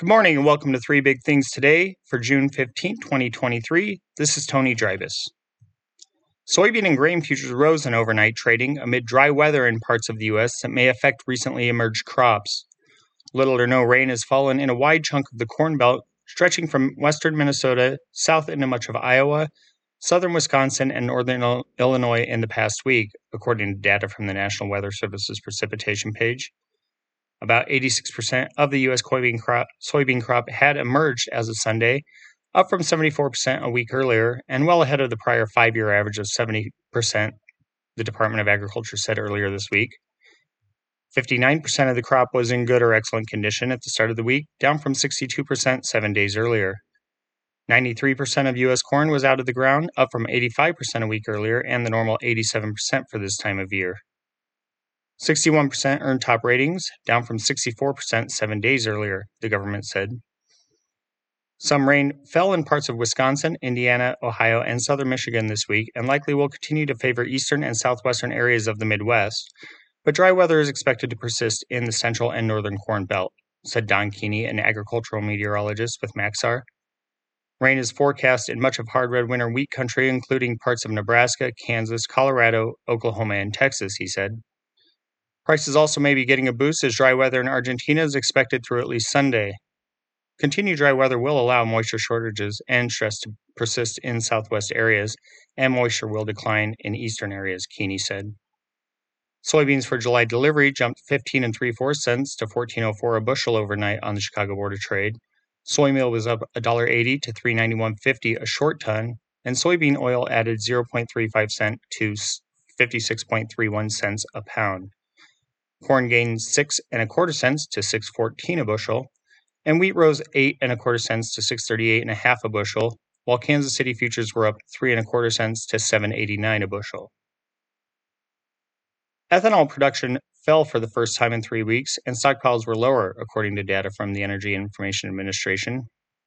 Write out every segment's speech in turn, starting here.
Good morning and welcome to Three Big Things today for June 15, 2023. This is Tony Dreibus. Soybean and grain futures rose in overnight trading amid dry weather in parts of the U.S. that may affect recently emerged crops. Little or no rain has fallen in a wide chunk of the Corn Belt, stretching from western Minnesota south into much of Iowa, southern Wisconsin, and northern Illinois in the past week, according to data from the National Weather Service's precipitation page. About 86% of the U.S. soybean crop, soybean crop had emerged as of Sunday, up from 74% a week earlier, and well ahead of the prior five year average of 70%, the Department of Agriculture said earlier this week. 59% of the crop was in good or excellent condition at the start of the week, down from 62% seven days earlier. 93% of U.S. corn was out of the ground, up from 85% a week earlier and the normal 87% for this time of year. 61% earned top ratings, down from 64% seven days earlier, the government said. Some rain fell in parts of Wisconsin, Indiana, Ohio, and southern Michigan this week and likely will continue to favor eastern and southwestern areas of the Midwest, but dry weather is expected to persist in the central and northern Corn Belt, said Don Keeney, an agricultural meteorologist with Maxar. Rain is forecast in much of hard red winter wheat country, including parts of Nebraska, Kansas, Colorado, Oklahoma, and Texas, he said. Prices also may be getting a boost as dry weather in Argentina is expected through at least Sunday. Continued dry weather will allow moisture shortages and stress to persist in southwest areas, and moisture will decline in eastern areas, Keeney said. Soybeans for July delivery jumped 15 and 3 4 cents to 14.04 a bushel overnight on the Chicago Board of Trade. Soy meal was up $1.80 to 391.50 a short ton, and soybean oil added 0.35 cent to 56.31 cents a pound. Corn gained six and a quarter cents to six fourteen a bushel, and wheat rose eight and a quarter cents to six thirty eight and a half a bushel, while Kansas City futures were up three and a quarter cents to seven eighty nine a bushel. Ethanol production fell for the first time in three weeks, and stockpiles were lower, according to data from the Energy Information Administration.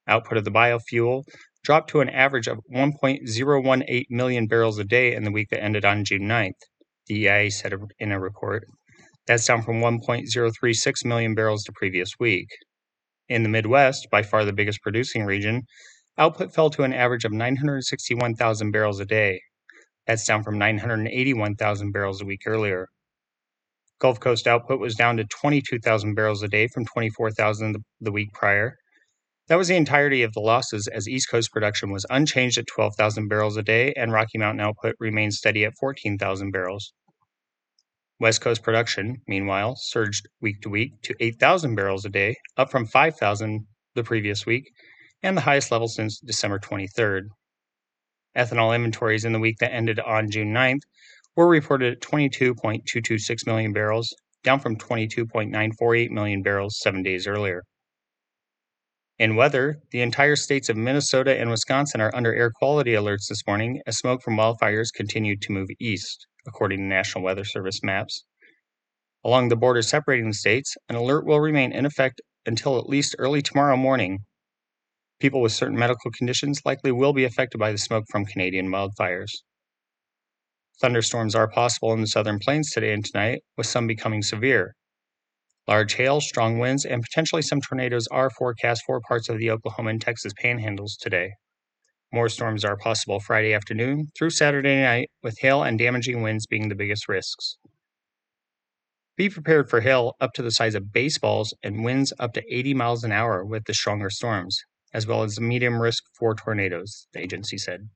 Output of the biofuel dropped to an average of 1.018 million barrels a day in the week that ended on June 9th, the EIA said in a report. That's down from 1.036 million barrels the previous week. In the Midwest, by far the biggest producing region, output fell to an average of 961,000 barrels a day. That's down from 981,000 barrels a week earlier. Gulf Coast output was down to 22,000 barrels a day from 24,000 the week prior. That was the entirety of the losses as East Coast production was unchanged at 12,000 barrels a day and Rocky Mountain output remained steady at 14,000 barrels. West Coast production, meanwhile, surged week to week to 8,000 barrels a day, up from 5,000 the previous week, and the highest level since December 23rd. Ethanol inventories in the week that ended on June 9th were reported at 22.226 million barrels, down from 22.948 million barrels seven days earlier. In weather, the entire states of Minnesota and Wisconsin are under air quality alerts this morning as smoke from wildfires continued to move east according to National Weather Service maps. Along the border separating the states, an alert will remain in effect until at least early tomorrow morning. People with certain medical conditions likely will be affected by the smoke from Canadian wildfires. Thunderstorms are possible in the southern plains today and tonight, with some becoming severe. Large hail, strong winds, and potentially some tornadoes are forecast for parts of the Oklahoma and Texas panhandles today. More storms are possible Friday afternoon through Saturday night, with hail and damaging winds being the biggest risks. Be prepared for hail up to the size of baseballs and winds up to 80 miles an hour with the stronger storms, as well as medium risk for tornadoes, the agency said.